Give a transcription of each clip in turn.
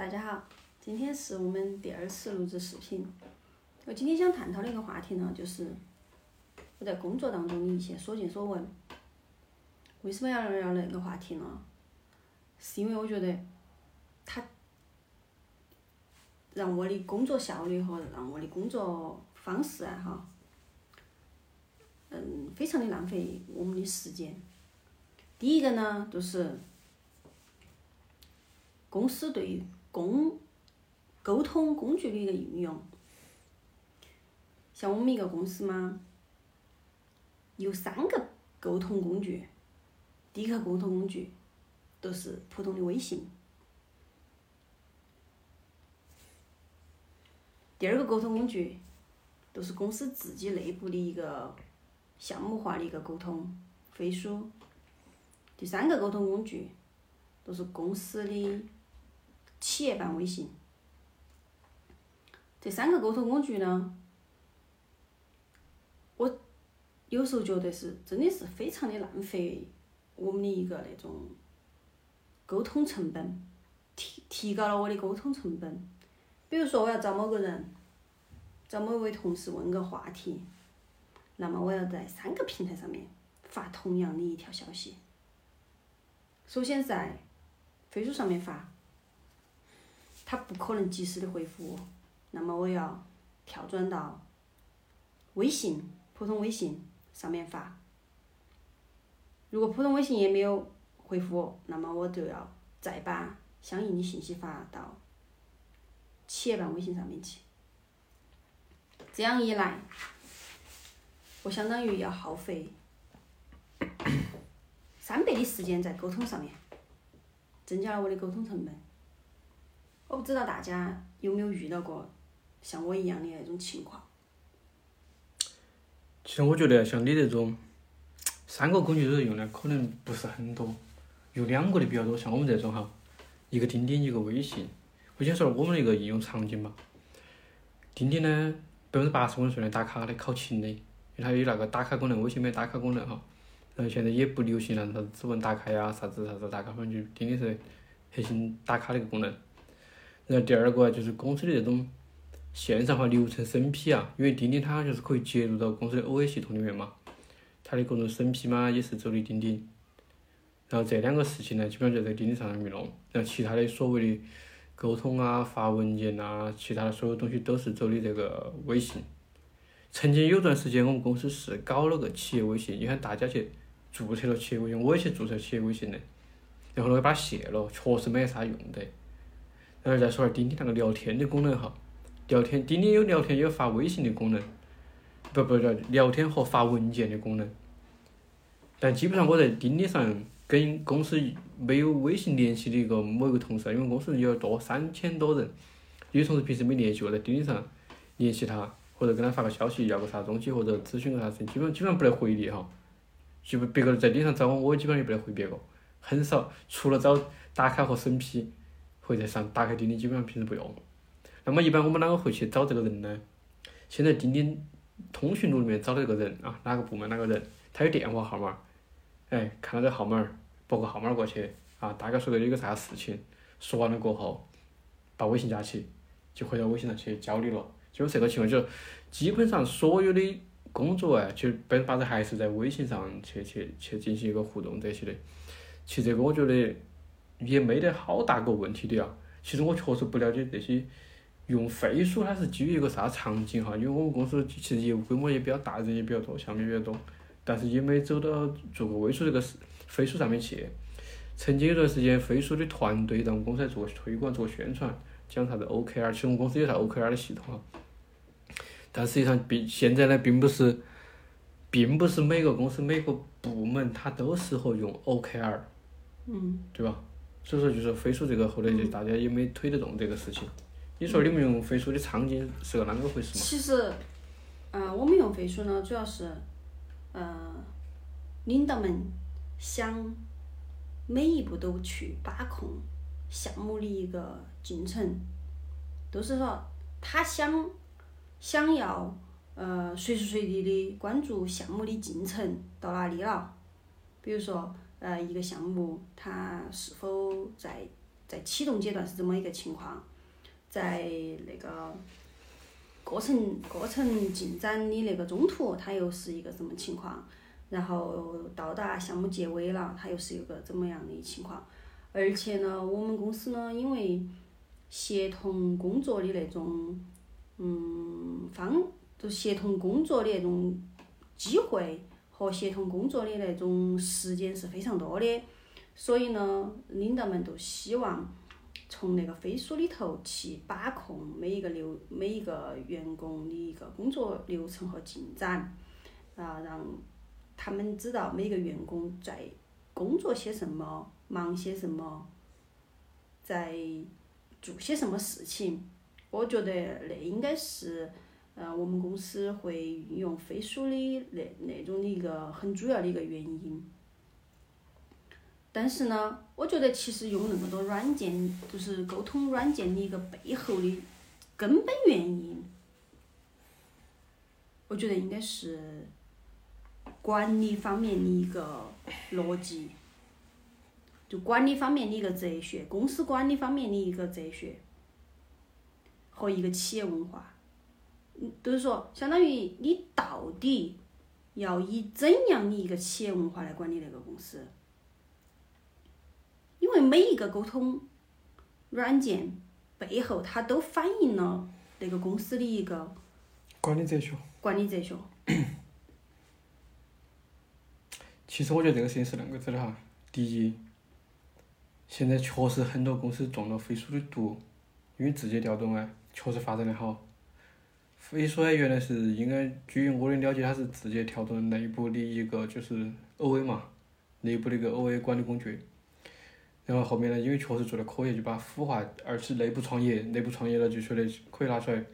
大家好，今天是我们第二次录制视频。我今天想探讨的一个话题呢，就是我在工作当中的一些所见所闻。为什么要聊那个话题呢？是因为我觉得它让我的工作效率和让我的工作方式啊，哈，嗯，非常的浪费我们的时间。第一个呢，就是公司对于工沟通工具的一个应用。像我们一个公司嘛，有三个沟通工具。第一个沟通工具都是普通的微信。第二个沟通工具都是公司自己内部的一个项目化的一个沟通，飞书。第三个沟通工具，都是公司的企业版微信。这三个沟通工具呢，我有时候觉得是真的是非常的浪费我们的一个那种沟通成本，提提高了我的沟通成本。比如说我要找某个人，找某位同事问个话题，那么我要在三个平台上面发同样的一条消息。首先在飞书上面发，他不可能及时的回复我，那么我要跳转到微信普通微信上面发。如果普通微信也没有回复我，那么我就要再把相应的信息发到企业版微信上面去。这样一来，我相当于要耗费。三倍的时间在沟通上面，增加了我的沟通成本。我不知道大家有没有遇到过像我一样的那种情况。其实我觉得像你这种三个工具都在用的，可能不是很多，用两个的比较多。像我们这种哈，一个钉钉，一个微信。我先说我们的一个应用场景吧。钉钉呢，百分之八十我们是用来打卡的，考勤的，因为它有那个打卡功能，微信没打卡功能哈。然后现在也不流行了，啥子指纹打卡呀，啥子啥子打卡，反正就钉钉是核心打卡的一个功能。然后第二个就是公司的这种线上化流程审批啊，因为钉钉它就是可以接入到公司的 OA 系统里面嘛，它的各种审批嘛也是走的钉钉。然后这两个事情呢，基本上就在钉钉上面弄。然后其他的所谓的沟通啊、发文件啊，其他的所有东西都是走的这个微信。曾经有段时间，我们公司是搞了个企业微信，你看大家去。注册了企业微信，我也去注册企业微信的，然后呢，把它卸了，确实没啥用的。然后再说下钉钉那个聊天的功能哈，聊天钉钉有聊天，有发微信的功能，不不叫聊天和发文件的功能。但基本上我在钉钉上跟公司没有微信联系的一个某一个同事，因为公司人有点多，三千多人，有些同事平时没联系过，在钉钉上联系他，或者跟他发个消息要个啥东西，或者咨询个啥事，基本基本上不得回的哈。就别个在钉上找我，我基本上也不得回别个，很少，除了找打卡和审批，会在上打开钉钉，基本上平时不用。那么一般我们啷个会去找这个人呢？现在钉钉通讯录里面找到一个人啊，哪个部门哪个人，他有电话号码，哎，看到这号码儿，拨个号码儿过去，啊，大概说个有个啥事情，说完了过后，把微信加起，就回到微信上去交流了。就这个情况，就基本上所有的。工作啊，其实百分之八十还是在微信上去去去进行一个互动这些的。其实这个我觉得也没得好大个问题的呀。其实我确实不了解这些用飞书它是基于一个啥场景哈，因为我们公司其实业务规模也比较大，人也比较多，项目也比较多，但是也没走到做过微书这个飞书上面去。曾经有段时间，飞书的团队让公司来做推广、做宣传，讲啥子 OKR，其实我们公司有啥 OKR 的系统哈。但实际上，并现在呢，并不是，并不是每个公司每个部门它都适合用 OKR，嗯，对吧？所以说，就是飞书这个后来就大家也没推得动这个事情。你说你们用飞书的场景是个啷个回事嘛？其实，嗯，我们用飞书呢，主要是，嗯，领导们想每一步都去把控项目的一个进程，都是说他想。想要呃随时随地的关注项目的进程到哪里了，比如说呃一个项目它是否在在启动阶段是这么一个情况，在那个过程过程进展的那个中途，它又是一个什么情况？然后到达项目结尾了，它又是一个怎么样的情况？而且呢，我们公司呢，因为协同工作的那种，嗯，方就协同工作的那种机会和协同工作的那种时间是非常多的，所以呢，领导们都希望从那个飞书里头去把控每一个流每一个员工的一个工作流程和进展，啊，让他们知道每个员工在工作些什么。忙些什么，在做些什么事情？我觉得那应该是，呃，我们公司会运用飞书的那那种的一个很主要的一个原因。但是呢，我觉得其实用那么多软件，就是沟通软件的一个背后的根本原因，我觉得应该是管理方面的一个逻辑。就管理方面的一个哲学，公司管理方面的一个哲学，和一个企业文化，就是说，相当于你到底要以怎样的一个企业文化来管理那个公司？因为每一个沟通软件背后，它都反映了那个公司的一个管理哲学。管理哲学。其实我觉得这个事情是恁个子的哈，第一。现在确实很多公司中了飞书的毒，因为字节跳动啊，确实发展的好。飞书啊，原来是应该据我的了解，它是直接跳动内部的一个就是 OA 嘛，内部的一个 OA 管理工具。然后后面呢，因为确实做的可以，就把孵化，而且内部创业，内部创业了就觉得可以拿出来，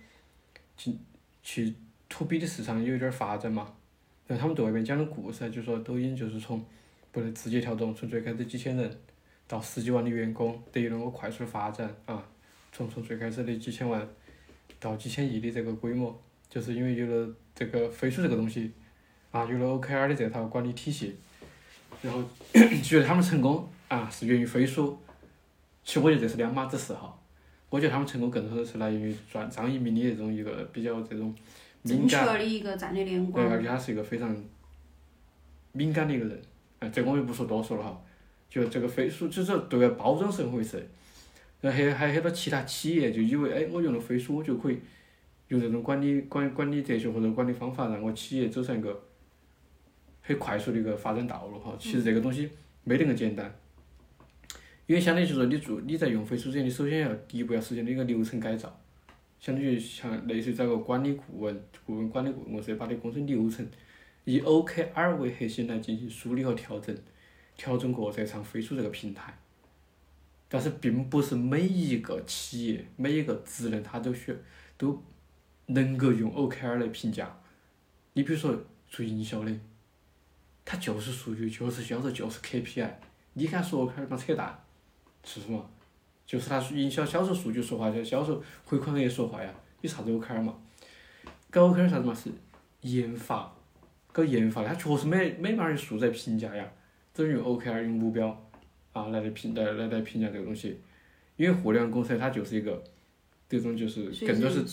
进去 to B 的市场有一点发展嘛。然后他们对外面讲的故事就说抖音就是从，不是字节跳动从最开始几千人。到十几万的员工得以那么快速的发展啊，从从最开始的几千万到几千亿的这个规模，就是因为有了这个飞书这个东西，啊，有了 OKR 的这套管理体系，然后 觉得他们成功啊是源于飞书，其实我觉得这是两码子事哈，我觉得他们成功更多的是来源于张张一鸣的这种一个比较这种敏感的一个战略眼光，对，而且他是一个非常敏感的一个人，哎，这个我就不说多说了哈。就这个飞书，就是对外包装是一回事，然后还还很多其他企业就以为，哎，我用了飞书，我就可以用这种管理管管理哲学或者管理方法，让我企业走上一个很快速的一个发展道路哈。其实这个东西没那么简单，因为相当于就是说，你做你在用飞书之前，你首先要第一步要实现的一个流程改造，相当于像类似于找个管理顾问，顾问管理顾问公司，把你公司流程以 OKR 为核心来进行梳理和调整。调整过再上飞书这个平台，但是并不是每一个企业每一个职能它都需都能够用 OKR 来评价。你比如说做营销的，它就是数据，就是销售，就是 KPI。你敢说 OKR 嘛扯淡？是什么？就是它营销销售数据说话，叫销售回款额说话呀。有啥子 OKR 嘛？搞 OKR 啥子嘛？是研发，搞研发的，它确实没没法儿数在评价呀。只能用 OKR 用目标啊来来评来来来评价这个东西，因为互联网公司它就是一个这种就是更多是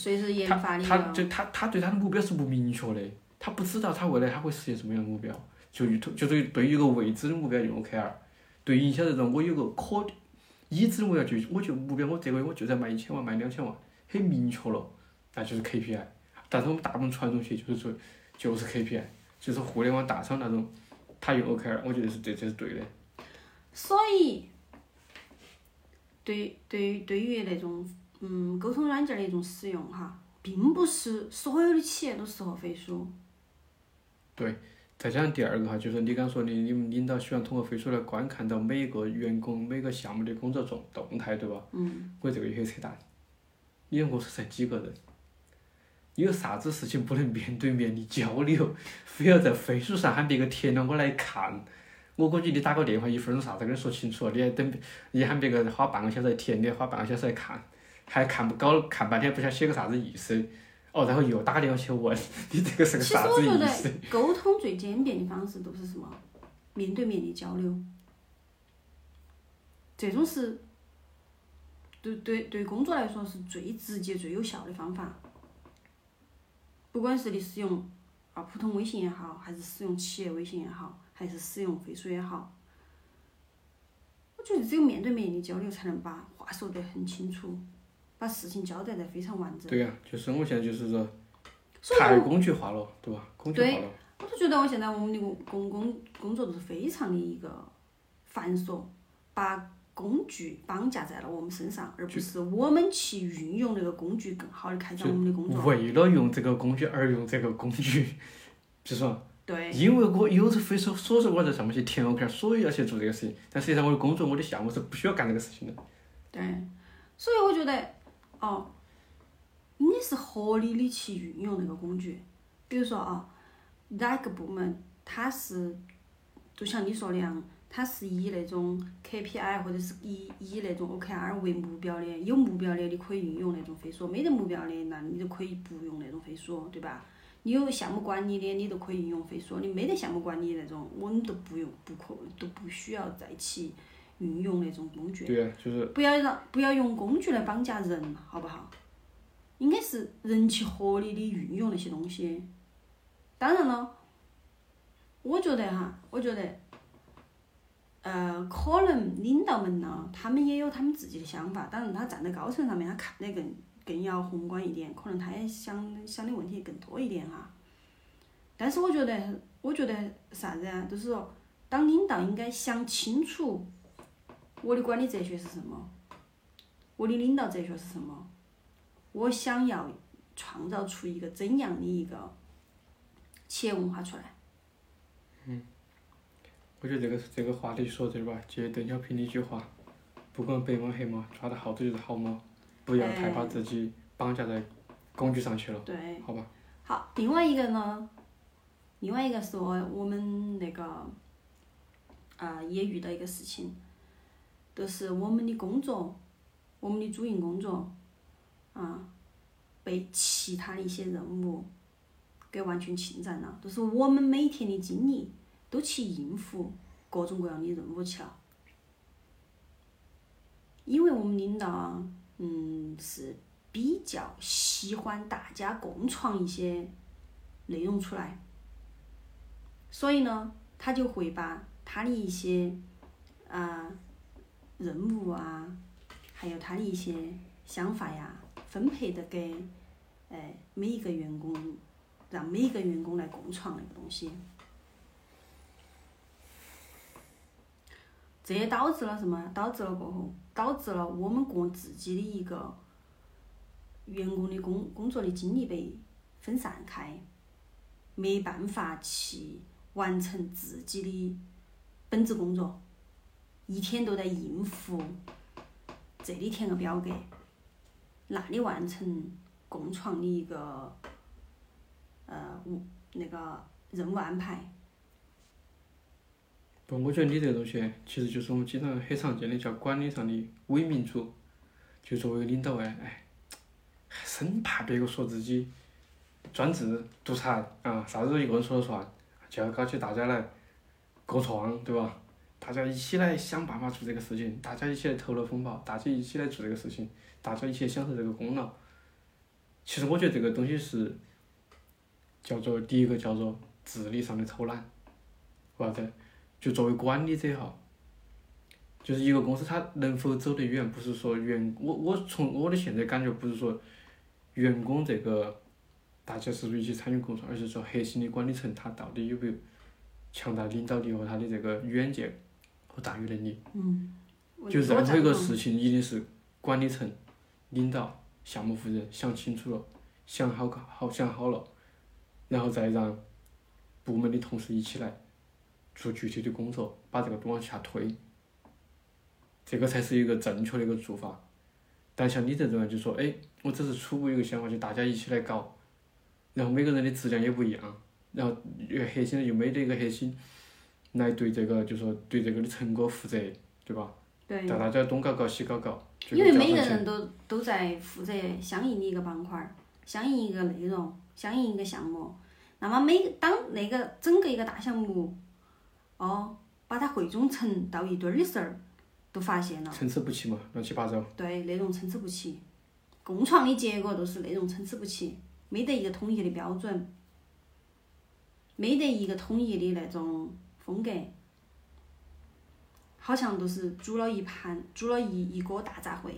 他他就他他对他的目标是不明确的，他不知道他未来他会实现什么样的目标，就就就对对于一个未知的目标用 OKR，对营销这种我有个可已知的目标就我就目标我这个月我就在卖一千万卖两千万，很明确了，那就是 KPI，但是我们大部分传统企业就是说就是 KPI，就是互联网大厂那种。他用 OKR，我觉得是这这是对的。所以，对对对于那种嗯沟通软件的一种使用哈，并不是所有的企业都适合飞书。对，再加上第二个哈，就是你刚说的，你们领导希望通过飞书来观看到每一个员工每个项目的工作状动态，对吧？嗯。我这个也很扯淡。你们公司才几个人？有啥子事情不能面对面的交流，非要在飞书上喊别个贴了我来看？我估计你打个电话一分钟啥子跟你说清楚，你还等你喊别个花半个小时来填，你花半个小时来看，还看不搞看半天不晓得写个啥子意思？哦，然后又打电话去问，你这个是个啥子意思？其实我觉得沟通最简便的方式都是什么？面对面的交流，这种是对对对工作来说是最直接、最有效的方法。不管是你使用啊普通微信也好，还是使用企业微信也好，还是使用飞书也好，我觉得只有面对面的交流才能把话说得很清楚，把事情交代得非常完整。对呀、就是我现在就是说太工具化了，对吧？工具化了。我就觉得我现在我们的工工工工作都是非常的一个繁琐，把工具绑架在了我们身上，而不是我们去运用那个工具更好的开展我们的工作。为了用这个工具而用这个工具，比如说，对因为我有时非说说是我在上面去填个坎儿，所以要去做这个事情，但实际上我的工作、我的项目是不需要干这个事情的。对，所以我觉得哦，应该是合理的去运用那个工具。比如说啊，哪个部门它是，就像你说的样，它是以那种 KPI 或者是以以那种 OKR 为目标的，有目标的你可以运用那种飞书，没得目标的那你就可以不用那种飞书，对吧？你有项目管理的，你都可以用飞书；你没得项目管理那种，我们都不用，不可都不需要再去运用那种工具。对啊，就是不要让不要用工具来绑架人，好不好？应该是人去合理的运用那些东西。当然了，我觉得哈，我觉得，呃，可能领导们呢，他们也有他们自己的想法。当然，他站在高层上面，他看得更更要宏观一点，可能他也想想的问题更多一点哈。但是我觉得，我觉得啥子啊？就是说，当领导应该想清楚我的管理哲学是什么，我的领导哲学是什么，我想要创造出一个怎样的一个企业文化出来。嗯我觉得这个这个话题说这儿吧，接邓小平的一句话，不管白猫黑猫，抓到好子就是好猫，不要太把自己绑架在工具上去了，对，好吧？好，另外一个呢，另外一个是我我们那个，啊、也遇到一个事情，就是我们的工作，我们的主营工作，啊、被其他的一些任务给完全侵占了，就是我们每天的精力都去应付各种各样的任务去了，因为我们领导啊，嗯，是比较喜欢大家共创一些内容出来，所以呢，他就会把他的一些啊、任务啊，还有他的一些想法呀，分配的给哎每一个员工，让每一个员工来共创那个东西。这也导致了什么？导致了过后，导致了我们国自己的一个员工的工工作的精力被分散开，没办法去完成自己的本职工作，一天都在应付这里填个表格，那里完成共创的一个呃那个任务安排。我觉得你这个东西其实就是我们经常很常见的叫管理上的伪民主，就作为领导哎，哎，生怕别个说自己专制、独裁啊，啥子都一个人说了算，就要搞起大家来共创，对吧？大家一起来想办法做这个事情，大家一起来头脑风暴，大家一起来做这个事情，大家一起来享受这个功劳。其实我觉得这个东西是叫做第一个叫做智力上的偷懒，为啥子？就作为管理者哈，就是一个公司它能否走得远，不是说员我我从我的现在感觉不是说员工这个大家是不是一起参与共创，而是说核心的管理层他到底有没有强大领导力和他的这个远见和大于能力。嗯就任何一个事情一定是管理层、领导、项目负责人想清楚了，想好搞好想好了，然后再让部门的同事一起来做具体的工作，把这个东往下推，这个才是一个正确的一个做法。但像你这种啊，就说哎，我只是初步有个想法，就大家一起来搞，然后每个人的质量也不一样，然后越核心的又没得一个核心来对这个，就说对这个的成果负责，对吧？对，但大家东搞搞西搞搞，因为每个人都都在负责相应的一个板块儿、相应一个内容、相应一个项目。那么每当那个整个一个大项目，哦，把它汇总成到一堆儿的时候，都发现了，参差不齐嘛，乱七八糟。对，内容参差不齐，共创的结果都是内容参差不齐，没得一个统一的标准，没得一个统一的那种风格，好像都是煮了一盘，煮了一一锅大杂烩。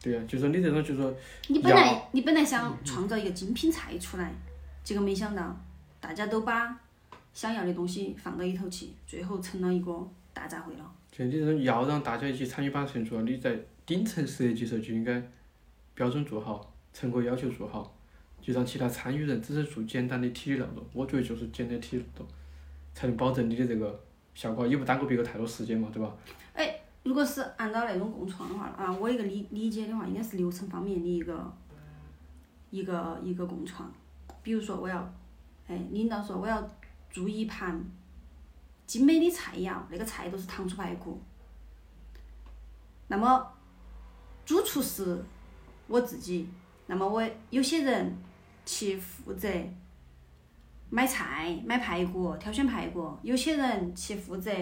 对呀、就说你这种就说你本来你本来想创造一个精品菜出来，结果没想到大家都把想要的东西放到里头去，最后成了一个大杂烩了。就你这种要让大家一起参与把事情做好，你在顶层设计时候就应该标准做好，成果要求做好，就让其他参与人只是做简单的体力劳动。我觉得就是简单体力劳动，才能保证你的这个效果，也不耽搁别个太多时间嘛，对吧？哎如果是按照那种共创的话，啊，我一个理理解的话，应该是流程方面的一个一个一个共创。比如说，我要，哎，领导说我要做一盘精美的菜肴，那个菜都是糖醋排骨。那么，主厨是我自己，那么我有些人去负责买菜、买排骨、挑选排骨，有些人去负责。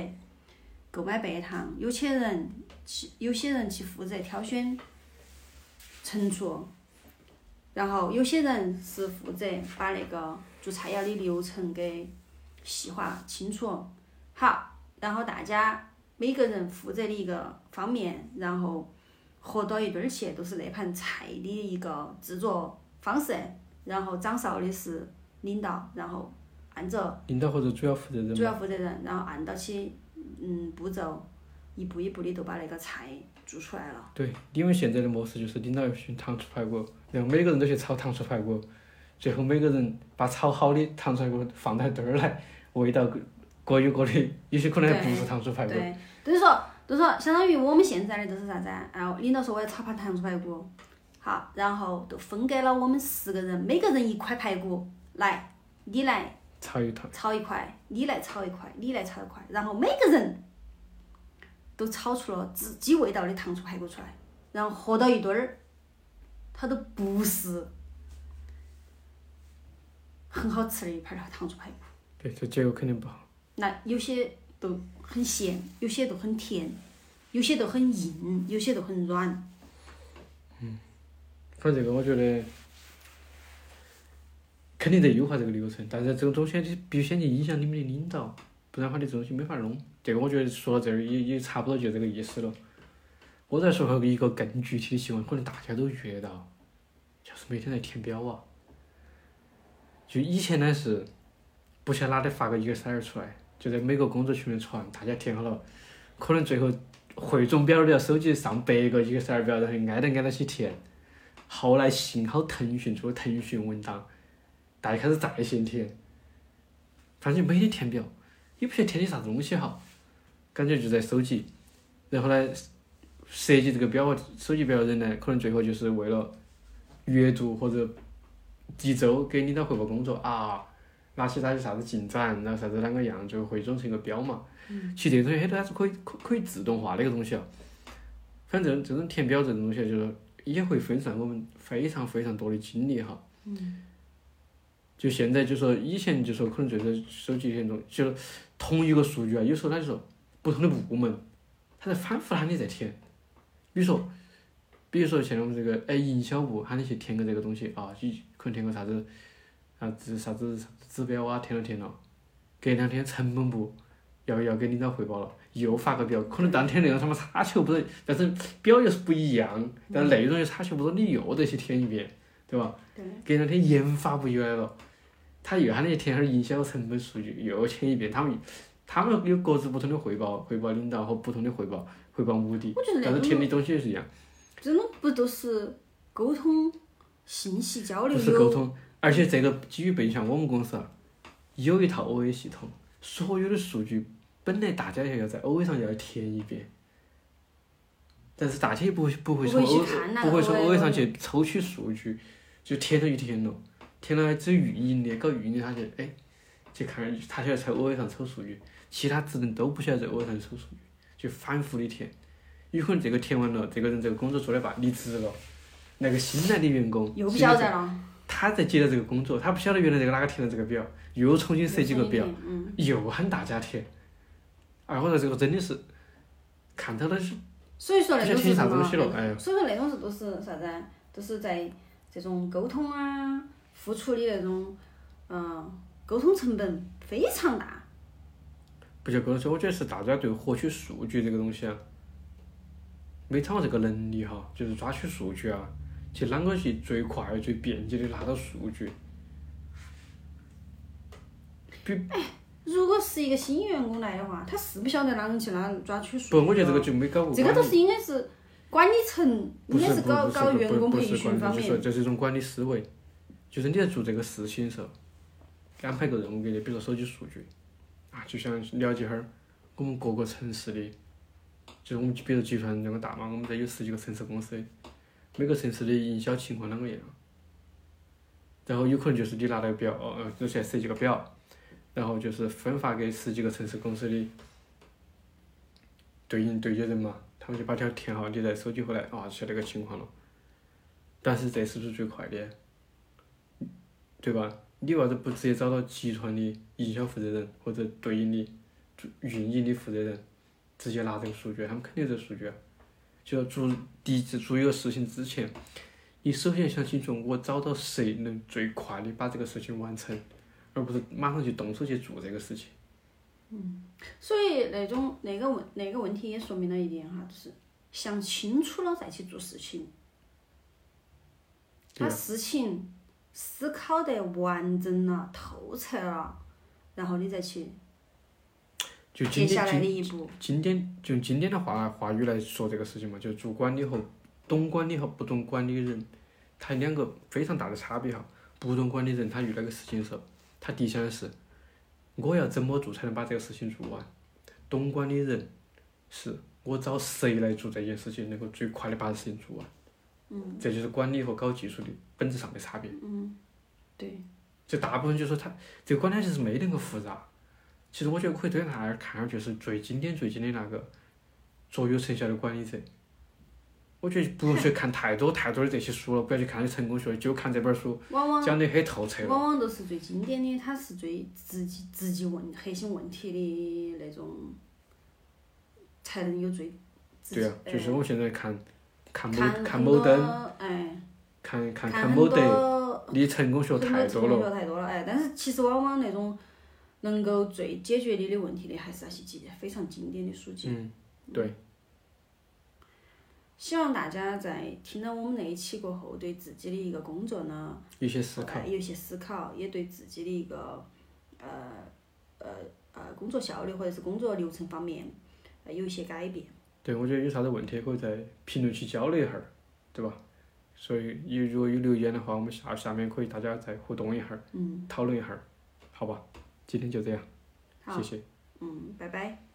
购买白糖，有些人去，有些人去负责挑选陈醋，然后有些人是负责把那个做菜肴的流程给细化清楚。好，然后大家每个人负责的一个方面，然后合到一堆儿去，都是那盘菜的一个制作方式。然后掌勺的是领导，然后按照领导或者主要负责人主。要负责人，然后按到起嗯步骤，一步一步的都把那个菜做出来了。对，因为现在的模式就是领导要选糖醋排骨，然后每个人都去炒糖醋排骨，最后每个人把炒好的糖醋排骨放到堆儿来，味道各各有各的，有些可能还不是糖醋排骨。对，就是说，就是说，相当于我们现在的都是啥子啊？然后领导说我要炒盘糖醋排骨，好，然后就分给了我们十个人，每个人一块排骨，来，你来炒一套，炒一块，你来炒一块，你来炒一块，然后每个人都炒出了自己味道的糖醋排骨出来，然后合到一堆儿，它都不是很好吃的一盘儿糖醋排骨。对，这结果肯定不好。那有些都很咸，有些都很甜，有些都很硬，有些都很软。嗯反正这个我觉得肯定得优化这个流程，但是这个东西你必须先去影响你们的领导，不然的话你这东西没法弄。这个我觉得说到这儿也也差不多就这个意思了。我再说一个更具体的情况，可能大家都遇得到，就是每天在填表啊。就以前呢是不晓得哪里发个 Excel 出来，就在每个工作群里面传，大家填好了，可能最后汇总表都要收集上百个 Excel 表，然后挨着挨着去填。后来幸好腾讯出了腾讯文档，大家开始在线填，反正就每天填表，也不晓得填的啥子东西哈，感觉就在收集，然后呢，设计这个表和收集表的人呢，可能最后就是为了阅读或者一周给领导汇报工作啊，拿起它有啥子进展，然后啥子啷个样，就汇总成一个表嘛。其实这种东西很多它是可以可可以自动化的一个东西啊。反正这种填表这种东西就是也会分散我们非常非常多的精力哈。就现在就说以前就说可能就是收集一些东西，就同一个数据啊，有时候他就说不同的部门，他在反复喊你在填。比如说，比如说像我们这个哎营销部喊你去填个这个东西啊，你可能填个啥子啥子啥子指标啊，填了填了，隔两天成本部要要给领导汇报了，又发个表，可能当天内容他妈差球不多，但是表又是不一样，但是内容又差球不多，你又得去填一遍，对吧？对。隔两天研发部又来了，他又喊你填下营销成本数据，又填一遍，他们他们有各自不同的汇报，汇报领导和不同的汇报汇报目的，但是填的东西也是一样，这种不都是沟通、信息交流不是沟通，而且这个基于背像我们公司啊，有一套 OA 系统，所有的数据本来大家要要在 OA 上要填一遍。但是大家也不会不会从不会去 O 看那个不会从 OA OA 上去抽取数据，就填了一填了，填了只有运营的搞运营的他就哎，去看他晓得在 OA 上抽数据，其他职能都不晓得在 OA 上抽数据，就反复的填，有可能这个填完了，这个人这个工作做的罢，离职了，那个新来的员工又不晓得了，他在接到这个工作，他不晓得原来这个哪个填了这个表，又重新设计个表，嗯，又喊大家填，哎我说这个真的是，看到的是所以说那种啥东西了哎所以说那种是都是啥子啊？都是在这种沟通啊、付出的那种，嗯，沟通成本非常大。不叫沟通，我觉得是大家对获取数据这个东西啊，没掌握这个能力哈，就是抓取数据啊，去啷个去最快、最便捷的拿到数据。比如果是一个新员工来的话，他是不晓得啷个去那抓取数据不，我觉得这个就没搞过。这个都是应该是管理层应该是搞搞员工培训方是管理，就是面。这是一种管理思维，就是你在做这个事情的时候，安排个任务给你，比如说收集数据，啊，就想了解下儿我们各个城市的，就是我们比如集团那个大嘛，我们这有十几个城市公司，每个城市的营销情况啷个样，然后有可能就是你拿了个表，呃就现在设计个表，然后就是分发给十几个城市公司的对应对接人嘛，他们就把条填好，你再收集回来，啊，晓得个情况了。但是这是不是最快的？对吧？你为啥子不直接找到集团的营销负责人或者对应的运营的负责人，直接拿这个数据？他们肯定有这个数据啊。就要做第一次做一个事情之前，你首先想清楚，我找到谁能最快的把这个事情完成，而不是马上去动手去做这个事情。嗯所以那种那个问那个问题也说明了一点哈，就是想清楚了再去做事情，把事情思考得完整了、透彻了，然后你再去就经典接下来的经一步。经典就经典的话话语来说这个事情嘛，就是做管理和懂管理和不懂管理的人，他有两个非常大的差别哈。不懂管理人，他遇到个事情的时候，他第一想的是我要怎么做才能把这个事情做完。懂管理人是我找谁来做这件事情，能够最快的把事情做完。嗯，这就是管理和搞技术的本质上的差别。嗯对，就大部分就说他这个管理其实没那么复杂。其实我觉得可以推荐大家看下，就是最经典最经典那个卓有成效的管理者。我觉得不用去看太多太多的这些书了，不要去看那些成功学，就看这本书往往讲得很透彻。往往都是最经典的，它是最直击直击问核心问题的那种，才能有最对啊，呃就是我现在看看某看某登，哎，看看看某德，多你成功学太多了。成功学太多了哎，但是其实往往那种能够最解决你的问题的，还是那些经非常经典的书籍。嗯，对，希望大家在听了我们那一期过后，对自己的一个工作呢，有些思考。呃有一些思考，也对自己的一个呃呃呃工作效率或者是工作流程方面呃有一些改变。对，我觉得有啥子问题可以在评论区交流一下儿，对吧？所以有如果有留言的话，我们下下面可以大家再互动一下儿，嗯，讨论一下儿，好吧？今天就这样，谢，谢。嗯，拜拜。